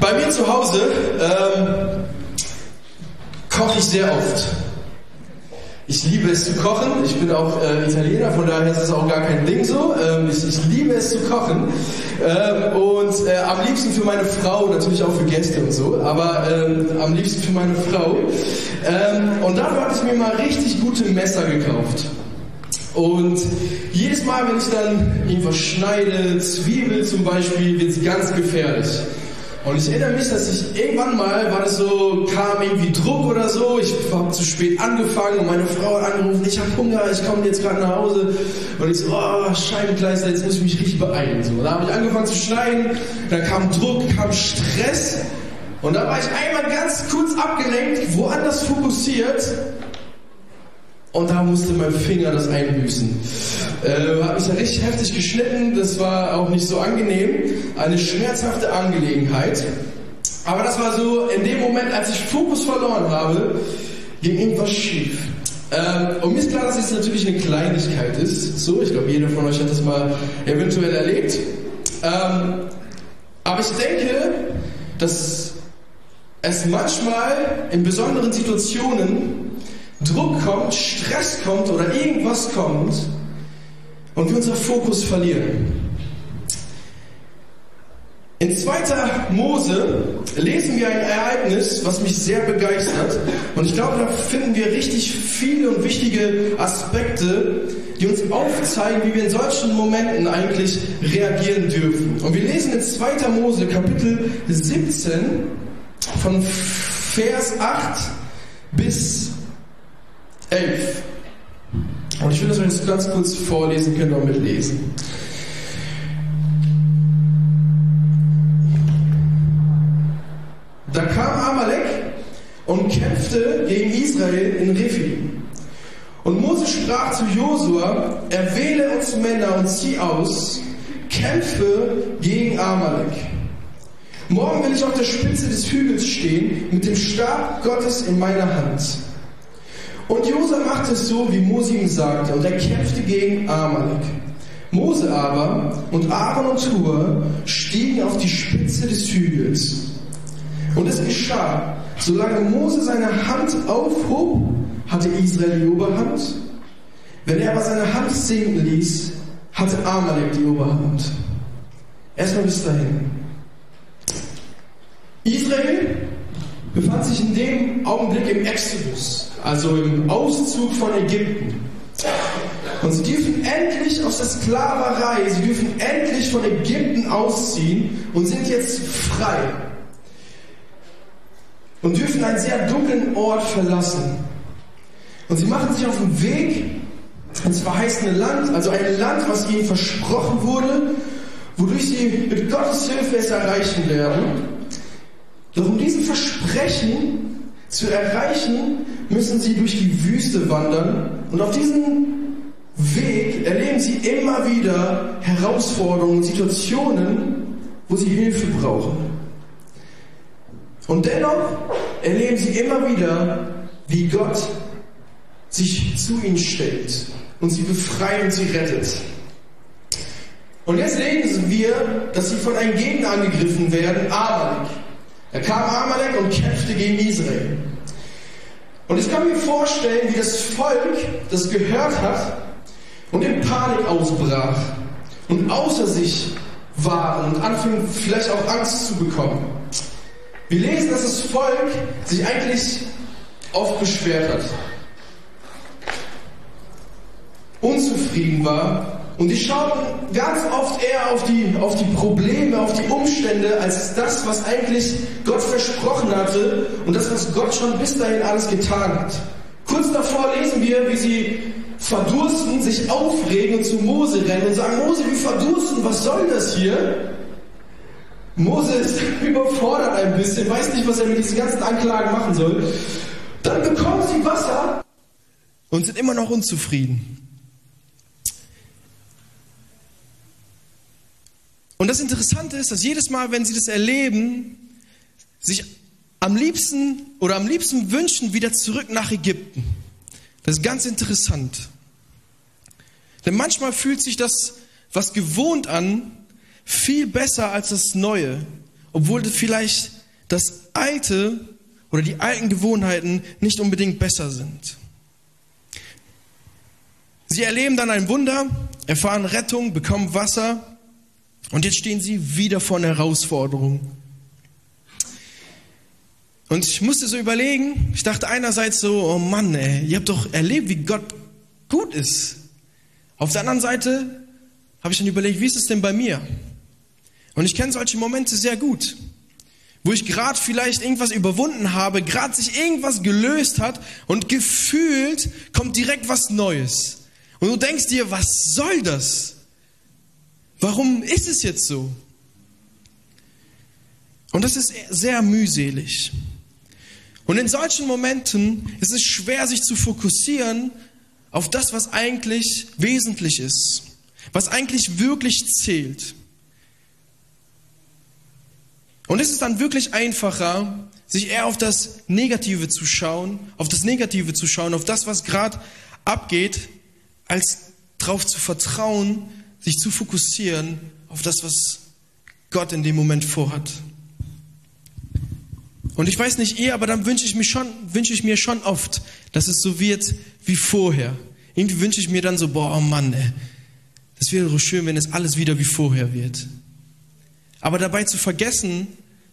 Bei mir zu Hause ähm, koche ich sehr oft. Ich liebe es zu kochen. Ich bin auch äh, Italiener, von daher ist es auch gar kein Ding so. Ähm, ich, ich, liebe es zu kochen. Ähm, und äh, am liebsten für meine Frau, natürlich auch für Gäste und so, aber ähm, am liebsten für meine Frau. Ähm, und dafür habe ich mir mal richtig gute Messer gekauft. Und jedes Mal, wenn ich dann irgendwas schneide, Zwiebel zum Beispiel, wird es ganz gefährlich. Und ich erinnere mich, dass ich irgendwann mal, war das so, kam irgendwie Druck oder so, ich habe zu spät angefangen und meine Frau hat angerufen, ich habe Hunger, ich komme jetzt gerade nach Hause. Und ich so, oh, Scheibenkleister, jetzt muss ich mich richtig beeilen. So, da habe ich angefangen zu schneiden, dann kam Druck, kam Stress. Und da war ich einmal ganz kurz abgelenkt, woanders fokussiert und da musste mein Finger das einbüßen. Äh, hat mich ja richtig heftig geschnitten, das war auch nicht so angenehm. Eine schmerzhafte Angelegenheit. Aber das war so, in dem Moment, als ich Fokus verloren habe, ging irgendwas schief. Ähm, und mir ist klar, dass es natürlich eine Kleinigkeit ist. So, ich glaube, jeder von euch hat das mal eventuell erlebt. Ähm, aber ich denke, dass es manchmal in besonderen Situationen Druck kommt, Stress kommt oder irgendwas kommt und wir unser Fokus verlieren. In 2. Mose lesen wir ein Ereignis, was mich sehr begeistert. Und ich glaube, da finden wir richtig viele und wichtige Aspekte, die uns aufzeigen, wie wir in solchen Momenten eigentlich reagieren dürfen. Und wir lesen in 2. Mose Kapitel 17 von Vers 8 bis 11. Und ich will das euch ganz kurz vorlesen, könnt ihr auch mitlesen. Da kam Amalek und kämpfte gegen Israel in Rephidim. Und Mose sprach zu Josua, erwähle uns Männer und zieh aus, kämpfe gegen Amalek. Morgen will ich auf der Spitze des Hügels stehen, mit dem Stab Gottes in meiner Hand. Und Josua machte es so, wie Mose ihm sagte, und er kämpfte gegen Amalek. Mose aber und Aaron und Hur stiegen auf die Spitze des Hügels. Und es geschah, solange Mose seine Hand aufhob, hatte Israel die Oberhand. Wenn er aber seine Hand sinken ließ, hatte Amalek die Oberhand. Erstmal bis dahin. Israel befand sich in dem Augenblick im Exodus also im Auszug von Ägypten. Und sie dürfen endlich aus der Sklaverei, sie dürfen endlich von Ägypten ausziehen und sind jetzt frei. Und dürfen einen sehr dunklen Ort verlassen. Und sie machen sich auf den Weg ins verheißene Land, also ein Land, was ihnen versprochen wurde, wodurch sie mit Gottes Hilfe es erreichen werden. Doch um diesen Versprechen zu erreichen, müssen sie durch die Wüste wandern und auf diesem Weg erleben sie immer wieder Herausforderungen, Situationen, wo sie Hilfe brauchen. Und dennoch erleben sie immer wieder, wie Gott sich zu ihnen stellt und sie befreit und sie rettet. Und jetzt lesen wir, dass sie von einem Gegner angegriffen werden, Amalek. Da kam Amalek und kämpfte gegen Israel. Und ich kann mir vorstellen, wie das Volk das gehört hat und in Panik ausbrach und außer sich war und anfing vielleicht auch Angst zu bekommen. Wir lesen, dass das Volk sich eigentlich oft beschwert hat, unzufrieden war und die schauten ganz oft eher auf die, auf die Probleme, auf die Umstände, als das, was eigentlich Gott versprochen hatte und das, was Gott schon bis dahin alles getan hat. Kurz davor lesen wir, wie sie verdursten, sich aufregen und zu Mose rennen und sagen, Mose, wir verdursten, was soll das hier? Mose ist überfordert ein bisschen, weiß nicht, was er mit diesen ganzen Anklagen machen soll. Dann bekommen sie Wasser und sind immer noch unzufrieden. Und das Interessante ist, dass jedes Mal, wenn sie das erleben, sich am liebsten oder am liebsten wünschen, wieder zurück nach Ägypten. Das ist ganz interessant. Denn manchmal fühlt sich das was gewohnt an, viel besser als das Neue, obwohl vielleicht das Alte oder die alten Gewohnheiten nicht unbedingt besser sind. Sie erleben dann ein Wunder, erfahren Rettung, bekommen Wasser und jetzt stehen sie wieder vor einer Herausforderung. Und ich musste so überlegen, ich dachte einerseits so, oh Mann, ey, ihr habt doch erlebt, wie Gott gut ist. Auf der anderen Seite habe ich dann überlegt, wie ist es denn bei mir? Und ich kenne solche Momente sehr gut, wo ich gerade vielleicht irgendwas überwunden habe, gerade sich irgendwas gelöst hat und gefühlt kommt direkt was Neues. Und du denkst dir, was soll das? Warum ist es jetzt so? Und das ist sehr mühselig. Und in solchen Momenten ist es schwer, sich zu fokussieren auf das, was eigentlich wesentlich ist, was eigentlich wirklich zählt. Und es ist dann wirklich einfacher, sich eher auf das Negative zu schauen, auf das Negative zu schauen, auf das, was gerade abgeht, als darauf zu vertrauen, sich zu fokussieren auf das, was Gott in dem Moment vorhat. Und ich weiß nicht ihr, aber dann wünsche ich, mich schon, ich mir schon oft, dass es so wird wie vorher. Irgendwie wünsche ich mir dann so, boah, oh Mann, ey, das wäre so schön, wenn es alles wieder wie vorher wird. Aber dabei zu vergessen,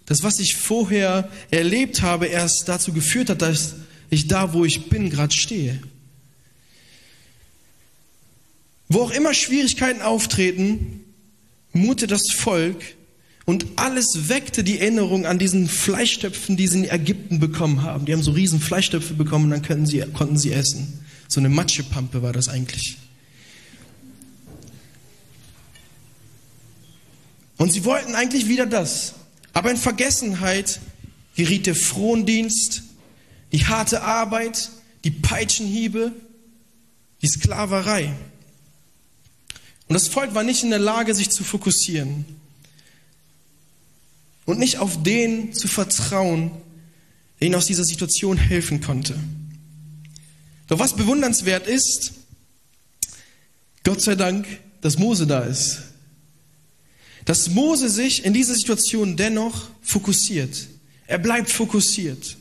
dass was ich vorher erlebt habe, erst dazu geführt hat, dass ich da, wo ich bin, gerade stehe. Wo auch immer Schwierigkeiten auftreten, mute das Volk und alles weckte die Erinnerung an diesen Fleischtöpfen, die sie in Ägypten bekommen haben. Die haben so riesen Fleischtöpfe bekommen und dann sie, konnten sie essen. So eine Matschepampe war das eigentlich. Und sie wollten eigentlich wieder das. Aber in Vergessenheit geriet der Frondienst, die harte Arbeit, die Peitschenhiebe, die Sklaverei. Und das Volk war nicht in der Lage, sich zu fokussieren und nicht auf den zu vertrauen, der ihnen aus dieser Situation helfen konnte. Doch was bewundernswert ist, Gott sei Dank, dass Mose da ist. Dass Mose sich in dieser Situation dennoch fokussiert. Er bleibt fokussiert.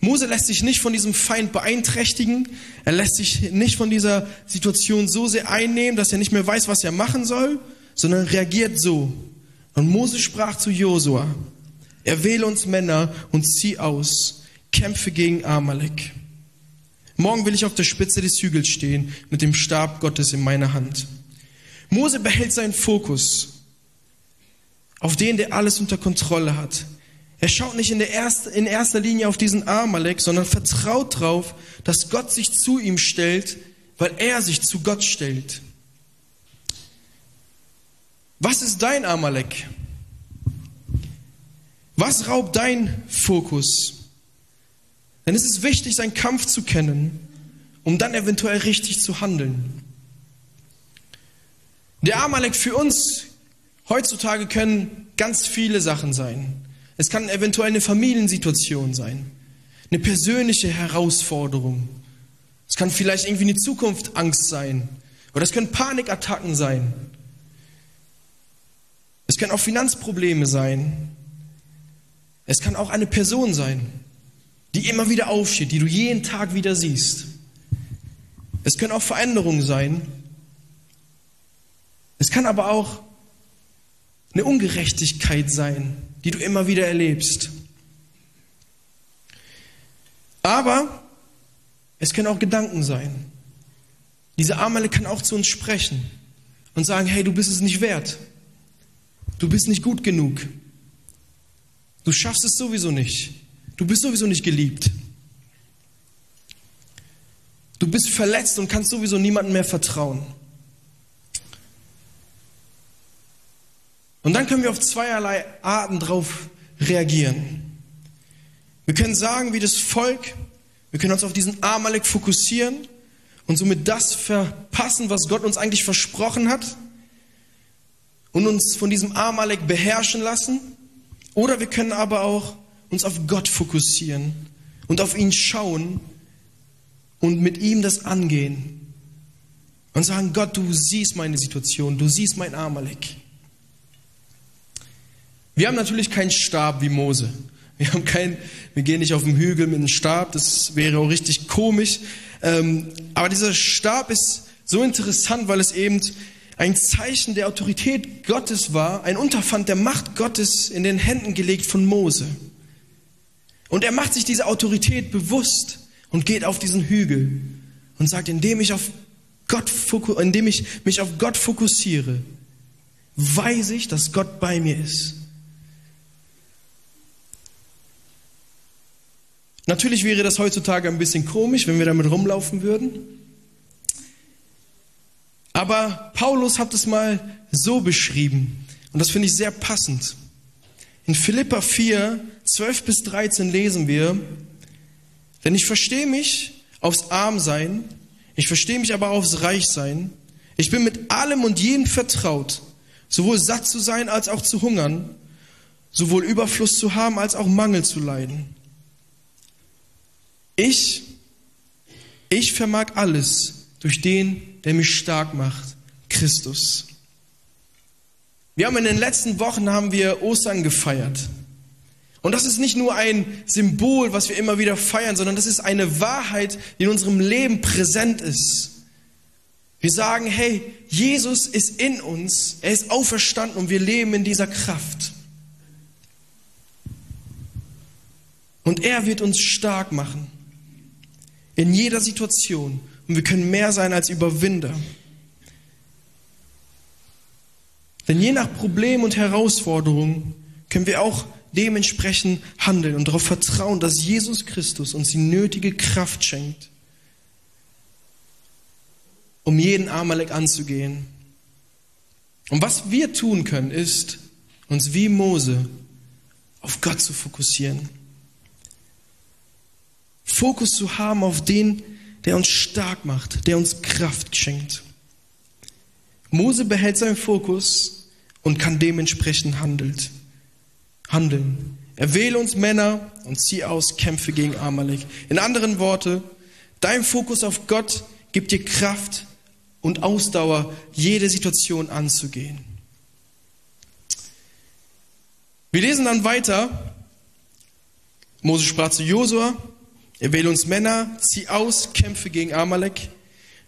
Mose lässt sich nicht von diesem Feind beeinträchtigen. Er lässt sich nicht von dieser Situation so sehr einnehmen, dass er nicht mehr weiß, was er machen soll, sondern reagiert so. Und Mose sprach zu Josua, erwähle uns Männer und zieh aus, kämpfe gegen Amalek. Morgen will ich auf der Spitze des Hügels stehen, mit dem Stab Gottes in meiner Hand. Mose behält seinen Fokus auf den, der alles unter Kontrolle hat. Er schaut nicht in, der erste, in erster Linie auf diesen Amalek, sondern vertraut darauf, dass Gott sich zu ihm stellt, weil er sich zu Gott stellt. Was ist dein Amalek? Was raubt dein Fokus? Denn es ist wichtig, seinen Kampf zu kennen, um dann eventuell richtig zu handeln. Der Amalek für uns heutzutage können ganz viele Sachen sein. Es kann eventuell eine Familiensituation sein, eine persönliche Herausforderung. Es kann vielleicht irgendwie eine Zukunftsangst sein. Oder es können Panikattacken sein. Es können auch Finanzprobleme sein. Es kann auch eine Person sein, die immer wieder aufsteht, die du jeden Tag wieder siehst. Es können auch Veränderungen sein. Es kann aber auch eine Ungerechtigkeit sein, die du immer wieder erlebst. Aber es können auch Gedanken sein. Diese Amale kann auch zu uns sprechen und sagen, hey, du bist es nicht wert. Du bist nicht gut genug. Du schaffst es sowieso nicht. Du bist sowieso nicht geliebt. Du bist verletzt und kannst sowieso niemandem mehr vertrauen. Und dann können wir auf zweierlei Arten drauf reagieren. Wir können sagen, wie das Volk, wir können uns auf diesen Amalek fokussieren und somit das verpassen, was Gott uns eigentlich versprochen hat und uns von diesem Amalek beherrschen lassen. Oder wir können aber auch uns auf Gott fokussieren und auf ihn schauen und mit ihm das angehen. und sagen, Gott, du siehst meine Situation, du siehst mein Amalek. Wir haben natürlich keinen Stab wie Mose. Wir haben kein, wir gehen nicht auf dem Hügel mit einem Stab, das wäre auch richtig komisch. Ähm, aber dieser Stab ist so interessant, weil es eben ein Zeichen der Autorität Gottes war, ein Unterpfand der Macht Gottes in den Händen gelegt von Mose. Und er macht sich diese Autorität bewusst und geht auf diesen Hügel und sagt, indem ich, auf Gott, indem ich mich auf Gott fokussiere, weiß ich, dass Gott bei mir ist. Natürlich wäre das heutzutage ein bisschen komisch, wenn wir damit rumlaufen würden. Aber Paulus hat es mal so beschrieben, und das finde ich sehr passend. In Philippa 4, 12 bis 13 lesen wir, denn ich verstehe mich aufs Armsein, ich verstehe mich aber aufs Reichsein. Ich bin mit allem und jedem vertraut, sowohl satt zu sein als auch zu hungern, sowohl Überfluss zu haben als auch Mangel zu leiden. Ich, ich vermag alles durch den, der mich stark macht, Christus. Wir haben in den letzten Wochen haben wir Ostern gefeiert. Und das ist nicht nur ein Symbol, was wir immer wieder feiern, sondern das ist eine Wahrheit, die in unserem Leben präsent ist. Wir sagen, hey, Jesus ist in uns, er ist auferstanden und wir leben in dieser Kraft. Und er wird uns stark machen. In jeder Situation. Und wir können mehr sein als Überwinder. Denn je nach Problem und Herausforderung können wir auch dementsprechend handeln und darauf vertrauen, dass Jesus Christus uns die nötige Kraft schenkt, um jeden Amalek anzugehen. Und was wir tun können, ist, uns wie Mose auf Gott zu fokussieren. Fokus zu haben auf den, der uns stark macht, der uns Kraft schenkt. Mose behält seinen Fokus und kann dementsprechend handelt, handeln. Er wähle uns Männer und zieh aus Kämpfe gegen Amalek. In anderen Worten, dein Fokus auf Gott gibt dir Kraft und Ausdauer, jede Situation anzugehen. Wir lesen dann weiter. Mose sprach zu Josua, er wähle uns Männer, zieh aus, kämpfe gegen Amalek.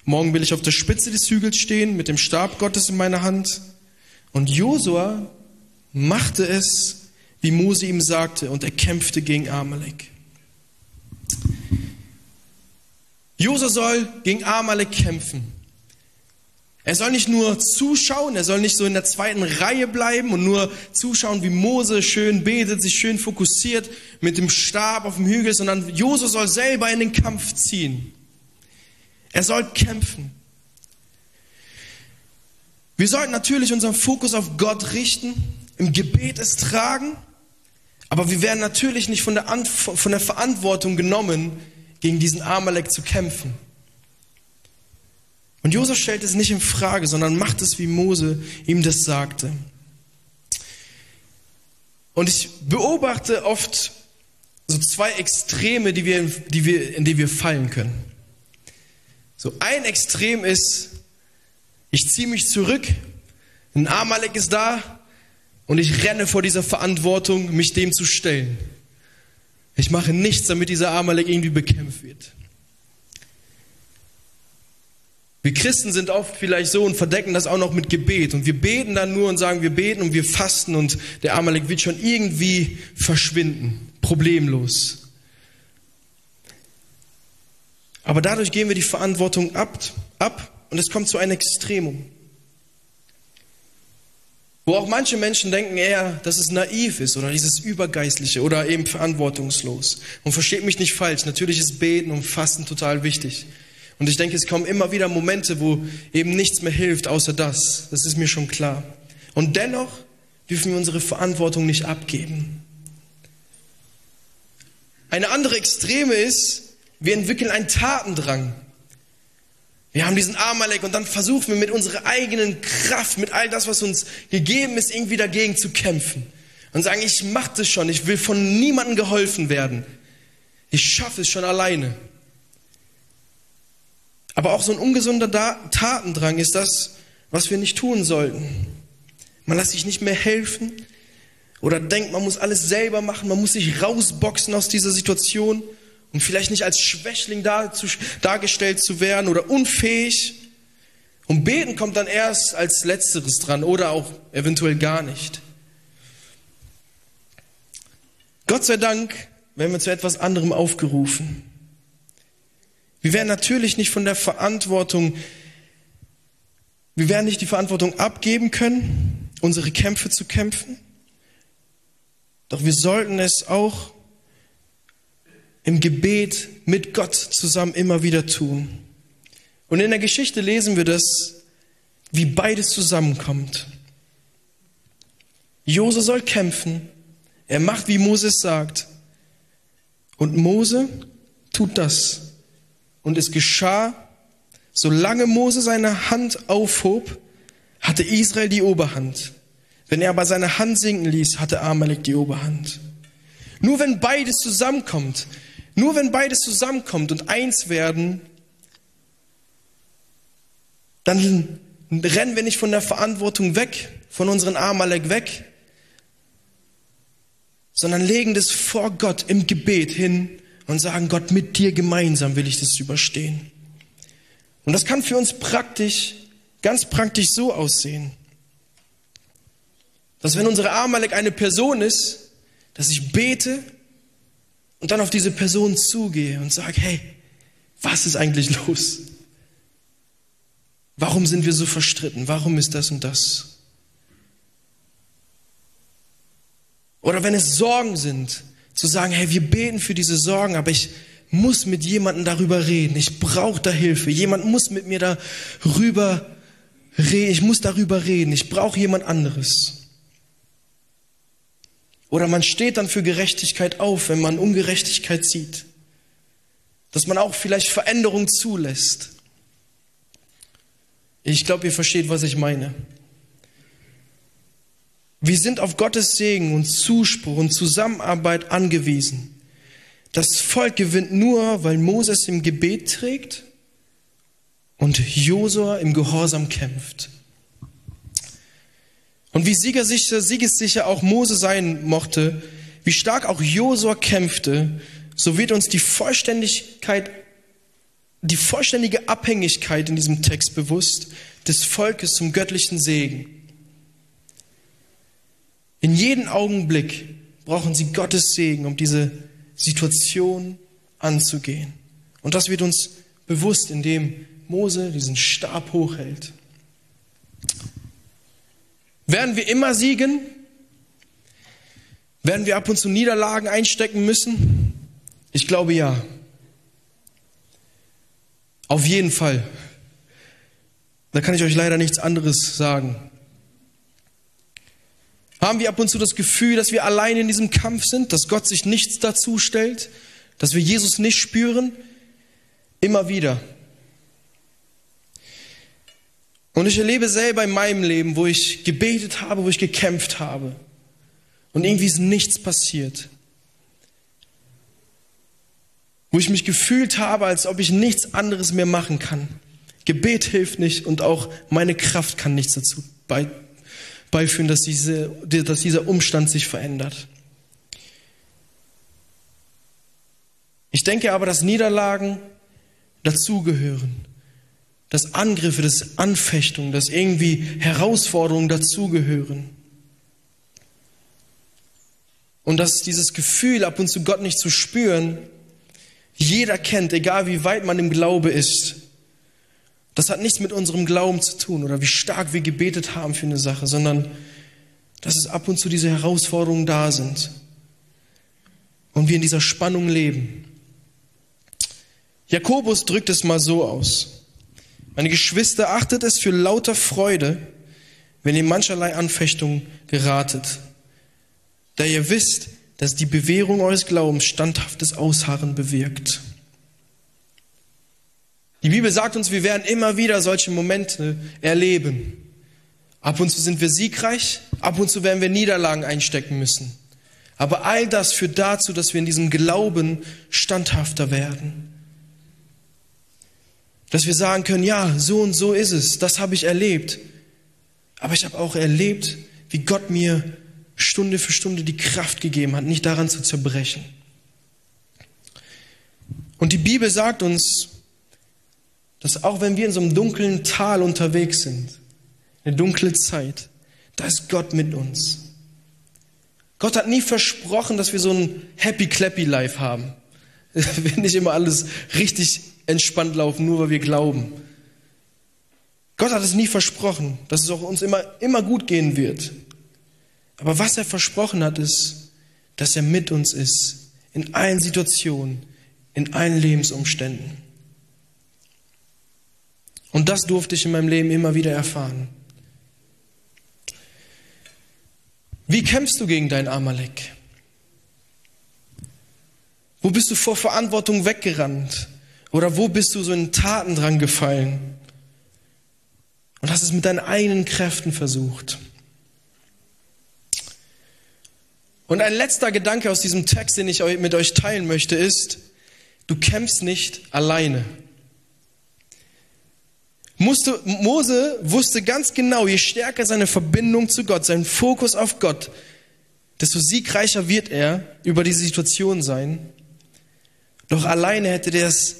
Morgen will ich auf der Spitze des Hügels stehen, mit dem Stab Gottes in meiner Hand. Und Josua machte es, wie Mose ihm sagte, und er kämpfte gegen Amalek. Josua soll gegen Amalek kämpfen. Er soll nicht nur zuschauen, er soll nicht so in der zweiten Reihe bleiben und nur zuschauen, wie Mose schön betet, sich schön fokussiert mit dem Stab auf dem Hügel, sondern Josua soll selber in den Kampf ziehen. Er soll kämpfen. Wir sollten natürlich unseren Fokus auf Gott richten, im Gebet es tragen, aber wir werden natürlich nicht von der, von der Verantwortung genommen, gegen diesen Amalek zu kämpfen. Und Josef stellt es nicht in Frage, sondern macht es, wie Mose ihm das sagte. Und ich beobachte oft so zwei Extreme, die wir, die wir, in die wir fallen können. So ein Extrem ist, ich ziehe mich zurück, ein Amalek ist da und ich renne vor dieser Verantwortung, mich dem zu stellen. Ich mache nichts, damit dieser Amalek irgendwie bekämpft wird. Wir Christen sind oft vielleicht so und verdecken das auch noch mit Gebet. Und wir beten dann nur und sagen, wir beten und wir fasten und der Amalek wird schon irgendwie verschwinden. Problemlos. Aber dadurch geben wir die Verantwortung ab, ab und es kommt zu einem Extremum. Wo auch manche Menschen denken eher, dass es naiv ist oder dieses Übergeistliche oder eben verantwortungslos. Und versteht mich nicht falsch, natürlich ist Beten und Fasten total wichtig. Und ich denke, es kommen immer wieder Momente, wo eben nichts mehr hilft, außer das. Das ist mir schon klar. Und dennoch dürfen wir unsere Verantwortung nicht abgeben. Eine andere Extreme ist, wir entwickeln einen Tatendrang. Wir haben diesen Amalek und dann versuchen wir mit unserer eigenen Kraft, mit all das, was uns gegeben ist, irgendwie dagegen zu kämpfen. Und sagen, ich mache das schon, ich will von niemandem geholfen werden. Ich schaffe es schon alleine. Aber auch so ein ungesunder Tatendrang ist das, was wir nicht tun sollten. Man lässt sich nicht mehr helfen oder denkt, man muss alles selber machen, man muss sich rausboxen aus dieser Situation, um vielleicht nicht als Schwächling dargestellt zu werden oder unfähig. Und beten kommt dann erst als letzteres dran oder auch eventuell gar nicht. Gott sei Dank werden wir zu etwas anderem aufgerufen. Wir werden natürlich nicht von der Verantwortung, wir werden nicht die Verantwortung abgeben können, unsere Kämpfe zu kämpfen. Doch wir sollten es auch im Gebet mit Gott zusammen immer wieder tun. Und in der Geschichte lesen wir das, wie beides zusammenkommt. Jose soll kämpfen, er macht, wie Moses sagt. Und Mose tut das. Und es geschah, solange Mose seine Hand aufhob, hatte Israel die Oberhand. Wenn er aber seine Hand sinken ließ, hatte Amalek die Oberhand. Nur wenn beides zusammenkommt, nur wenn beides zusammenkommt und eins werden, dann rennen wir nicht von der Verantwortung weg, von unseren Amalek weg, sondern legen das vor Gott im Gebet hin und sagen, Gott, mit dir gemeinsam will ich das überstehen. Und das kann für uns praktisch, ganz praktisch so aussehen, dass wenn unsere Amalek eine Person ist, dass ich bete und dann auf diese Person zugehe und sage, hey, was ist eigentlich los? Warum sind wir so verstritten? Warum ist das und das? Oder wenn es Sorgen sind, zu sagen, hey, wir beten für diese Sorgen, aber ich muss mit jemandem darüber reden. Ich brauche da Hilfe. Jemand muss mit mir darüber reden. Ich muss darüber reden. Ich brauche jemand anderes. Oder man steht dann für Gerechtigkeit auf, wenn man Ungerechtigkeit sieht. Dass man auch vielleicht Veränderung zulässt. Ich glaube, ihr versteht, was ich meine. Wir sind auf Gottes Segen und Zuspruch und Zusammenarbeit angewiesen. Das Volk gewinnt nur, weil Moses im Gebet trägt und Josua im Gehorsam kämpft. Und wie siegessicher, siegessicher auch Mose sein mochte, wie stark auch Josua kämpfte, so wird uns die Vollständigkeit, die vollständige Abhängigkeit in diesem Text bewusst des Volkes zum göttlichen Segen. In jedem Augenblick brauchen sie Gottes Segen, um diese Situation anzugehen. Und das wird uns bewusst, indem Mose diesen Stab hochhält. Werden wir immer siegen? Werden wir ab und zu Niederlagen einstecken müssen? Ich glaube ja. Auf jeden Fall. Da kann ich euch leider nichts anderes sagen. Haben wir ab und zu das Gefühl, dass wir allein in diesem Kampf sind, dass Gott sich nichts dazu stellt, dass wir Jesus nicht spüren? Immer wieder. Und ich erlebe selber in meinem Leben, wo ich gebetet habe, wo ich gekämpft habe. Und irgendwie ist nichts passiert. Wo ich mich gefühlt habe, als ob ich nichts anderes mehr machen kann. Gebet hilft nicht und auch meine Kraft kann nichts dazu beiführen, dass, diese, dass dieser Umstand sich verändert. Ich denke aber, dass Niederlagen dazugehören dass Angriffe, dass Anfechtungen, dass irgendwie Herausforderungen dazugehören. Und dass dieses Gefühl, ab und zu Gott nicht zu spüren, jeder kennt, egal wie weit man im Glaube ist. Das hat nichts mit unserem Glauben zu tun oder wie stark wir gebetet haben für eine Sache, sondern dass es ab und zu diese Herausforderungen da sind und wir in dieser Spannung leben. Jakobus drückt es mal so aus. Meine Geschwister, achtet es für lauter Freude, wenn ihr mancherlei Anfechtung geratet, da ihr wisst, dass die Bewährung eures Glaubens standhaftes Ausharren bewirkt. Die Bibel sagt uns, wir werden immer wieder solche Momente erleben. Ab und zu sind wir siegreich, ab und zu werden wir Niederlagen einstecken müssen. Aber all das führt dazu, dass wir in diesem Glauben standhafter werden. Dass wir sagen können, ja, so und so ist es, das habe ich erlebt. Aber ich habe auch erlebt, wie Gott mir Stunde für Stunde die Kraft gegeben hat, nicht daran zu zerbrechen. Und die Bibel sagt uns, dass auch wenn wir in so einem dunklen Tal unterwegs sind, eine dunkle Zeit, da ist Gott mit uns. Gott hat nie versprochen, dass wir so ein happy clappy Life haben. Wir nicht immer alles richtig entspannt laufen, nur weil wir glauben. Gott hat es nie versprochen, dass es auch uns immer, immer gut gehen wird. Aber was er versprochen hat, ist, dass er mit uns ist, in allen Situationen, in allen Lebensumständen. Und das durfte ich in meinem Leben immer wieder erfahren. Wie kämpfst du gegen deinen Amalek? Wo bist du vor Verantwortung weggerannt? Oder wo bist du so in Taten dran gefallen? Und hast es mit deinen eigenen Kräften versucht? Und ein letzter Gedanke aus diesem Text, den ich mit euch teilen möchte, ist, du kämpfst nicht alleine. Mose wusste ganz genau, je stärker seine Verbindung zu Gott, sein Fokus auf Gott, desto siegreicher wird er über diese Situation sein. Doch alleine hätte der es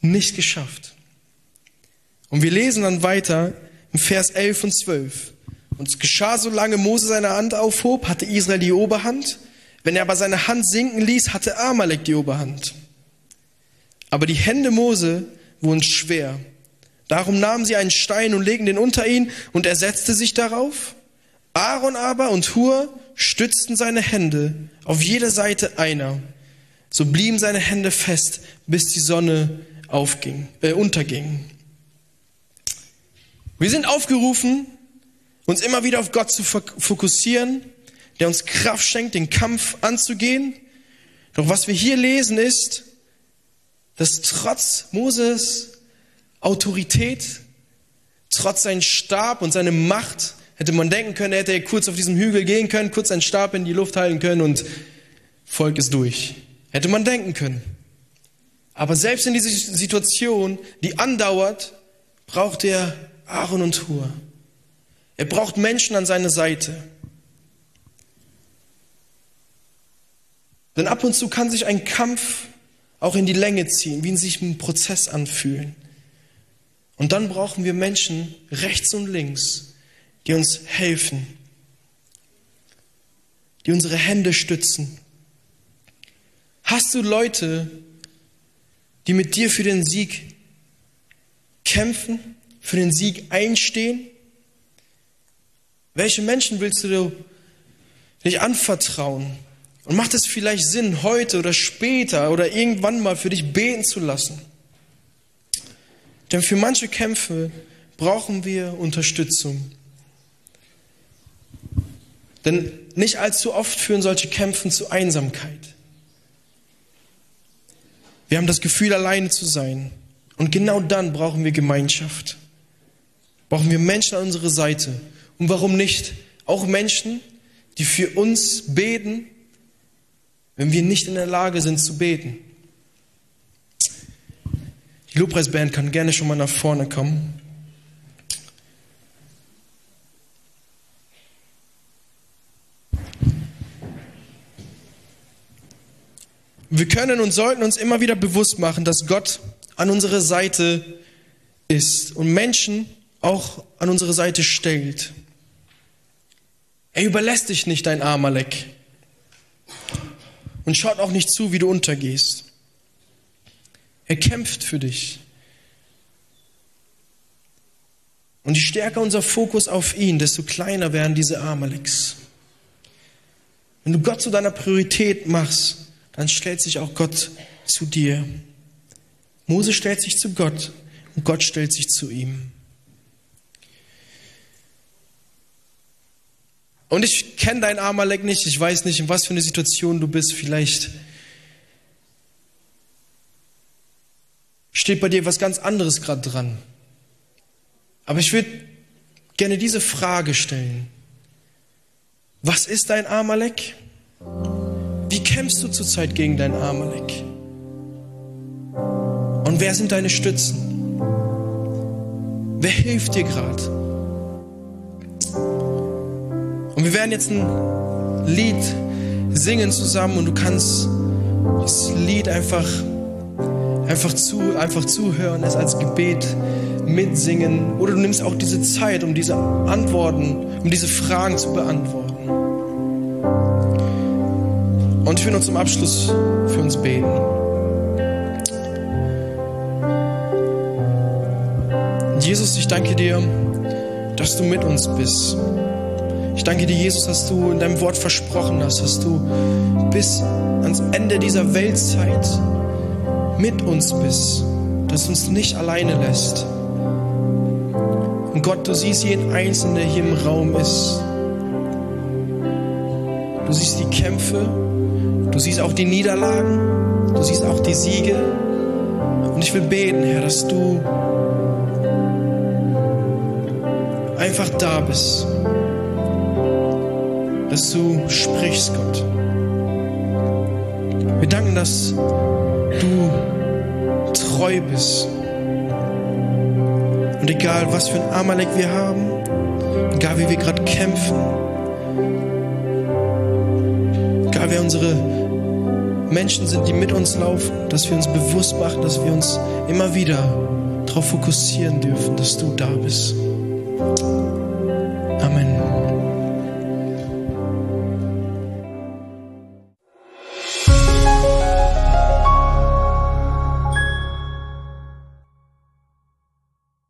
nicht geschafft. Und wir lesen dann weiter im Vers 11 und 12. Und es geschah, solange Mose seine Hand aufhob, hatte Israel die Oberhand. Wenn er aber seine Hand sinken ließ, hatte Amalek die Oberhand. Aber die Hände Mose wurden schwer. Darum nahmen sie einen Stein und legten den unter ihn und er setzte sich darauf. Aaron aber und Hur stützten seine Hände auf jeder Seite einer. So blieben seine Hände fest, bis die Sonne aufging, äh, unterging. Wir sind aufgerufen, uns immer wieder auf Gott zu fokussieren, der uns Kraft schenkt, den Kampf anzugehen. Doch was wir hier lesen ist, dass trotz Moses Autorität, trotz sein Stab und seine Macht, hätte man denken können, er hätte kurz auf diesen Hügel gehen können, kurz seinen Stab in die Luft halten können und Volk ist durch. Hätte man denken können. Aber selbst in dieser Situation, die andauert, braucht er Aaron und Hur. Er braucht Menschen an seiner Seite. Denn ab und zu kann sich ein Kampf auch in die Länge ziehen, wie in sich ein Prozess anfühlen. Und dann brauchen wir Menschen rechts und links, die uns helfen, die unsere Hände stützen. Hast du Leute, die mit dir für den Sieg kämpfen, für den Sieg einstehen? Welche Menschen willst du dich anvertrauen? Und macht es vielleicht Sinn, heute oder später oder irgendwann mal für dich beten zu lassen? Denn für manche Kämpfe brauchen wir Unterstützung. Denn nicht allzu oft führen solche Kämpfe zu Einsamkeit. Wir haben das Gefühl, alleine zu sein. Und genau dann brauchen wir Gemeinschaft. Brauchen wir Menschen an unserer Seite. Und warum nicht auch Menschen, die für uns beten, wenn wir nicht in der Lage sind zu beten? Die Lobpreisband kann gerne schon mal nach vorne kommen. Wir können und sollten uns immer wieder bewusst machen, dass Gott an unserer Seite ist und Menschen auch an unsere Seite stellt. Er überlässt dich nicht, dein Amalek. Und schaut auch nicht zu, wie du untergehst. Er kämpft für dich. Und je stärker unser Fokus auf ihn, desto kleiner werden diese Amaleks. Wenn du Gott zu deiner Priorität machst, dann stellt sich auch Gott zu dir. Mose stellt sich zu Gott und Gott stellt sich zu ihm. Und ich kenne dein Amalek nicht, ich weiß nicht, in was für eine Situation du bist. Vielleicht steht bei dir was ganz anderes gerade dran. Aber ich würde gerne diese Frage stellen. Was ist dein Amalek? Wie kämpfst du zurzeit gegen dein Amalek? Und wer sind deine Stützen? Wer hilft dir gerade? Und wir werden jetzt ein Lied singen zusammen und du kannst das Lied einfach, einfach, zu, einfach zuhören, es als Gebet mitsingen. Oder du nimmst auch diese Zeit, um diese Antworten, um diese Fragen zu beantworten. Und ich will noch zum Abschluss für uns beten. Jesus, ich danke dir, dass du mit uns bist. Ich danke dir, Jesus, dass du in deinem Wort versprochen hast, dass du bis ans Ende dieser Weltzeit mit uns bist, dass du uns nicht alleine lässt. Und Gott, du siehst jeden Einzelnen, der hier im Raum ist. Du siehst die Kämpfe, du siehst auch die Niederlagen, du siehst auch die Siege. Und ich will beten, Herr, dass du einfach da bist. Dass du sprichst, Gott. Wir danken, dass du treu bist. Und egal, was für ein Amalek wir haben, egal wie wir gerade kämpfen, egal wer unsere Menschen sind, die mit uns laufen, dass wir uns bewusst machen, dass wir uns immer wieder darauf fokussieren dürfen, dass du da bist.